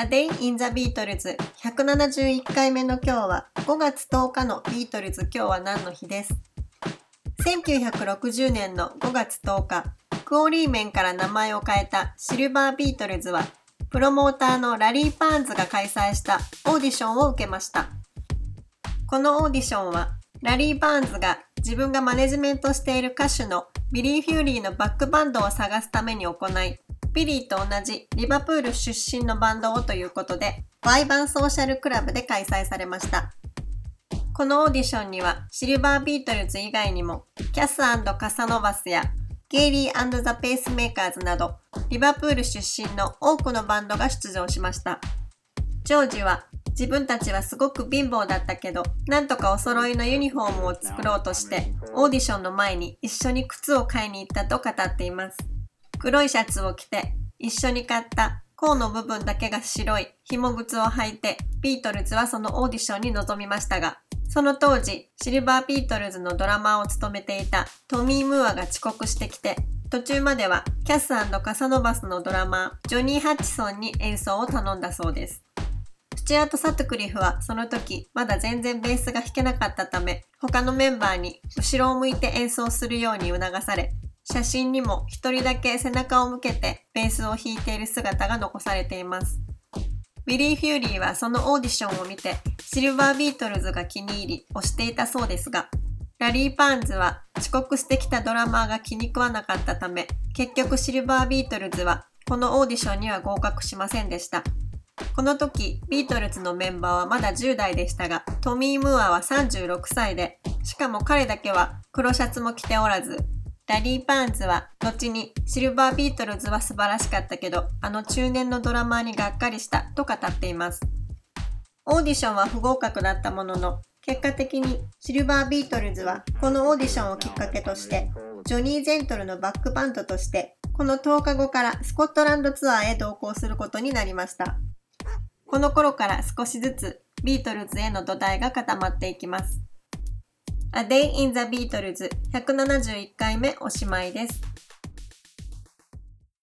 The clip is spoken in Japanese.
A Day in the Beatles 171回目の今日は5月10日のビートルズ今日は何の日です？1960年の5月10日。クオリーメンから名前を変えたシルバービートルズはプロモーターのラリー・パーンズが開催したオーディションを受けました。このオーディションはラリー・パーンズが自分がマネジメントしている歌手のビリー・フューリーのバックバンドを探すために行いビリーと同じリバプール出身のバンドをということで、ワイバンソーシャルクラブで開催されました。このオーディションにはシルバービートルズ以外にもキャスカサノバスやジェリー＆ザ・ペースメーカーズなどリバプール出身の多くのバンドが出場しました。ジョージは自分たちはすごく貧乏だったけど、なんとかお揃いのユニフォームを作ろうとして、オーディションの前に一緒に靴を買いに行ったと語っています。黒いシャツを着て、一緒に買った甲の部分だけが白い紐靴を履いて、ビートルズはそのオーディションに臨みましたが、その当時、シルバービートルズのドラマーを務めていたトミー・ムーアが遅刻してきて、途中まではキャスカサノバスのドラマー、ジョニー・ハッチソンに演奏を頼んだそうです。スチュアート・サトクリフはその時まだ全然ベースが弾けなかったため他のメンバーに後ろを向いて演奏するように促され写真にも一人だけ背中を向けてベースを弾いている姿が残されています。ビリー・フューリーはそのオーディションを見てシルバービートルズが気に入り推していたそうですが、ラリー・パーンズは遅刻してきたドラマーが気に食わなかったため、結局シルバービートルズはこのオーディションには合格しませんでした。この時、ビートルズのメンバーはまだ10代でしたが、トミー・ムーアは36歳で、しかも彼だけは黒シャツも着ておらず、ラリー・パーンズは後にシルバービートルズは素晴らしかったけどあの中年のドラマーにがっかりしたと語っています。オーディションは不合格だったものの結果的にシルバービートルズはこのオーディションをきっかけとしてジョニー・ジェントルのバックバンドとしてこの10日後からスコットランドツアーへ同行することになりました。この頃から少しずつビートルズへの土台が固まっていきます。A Day in the Beatles 171回目おしまいです。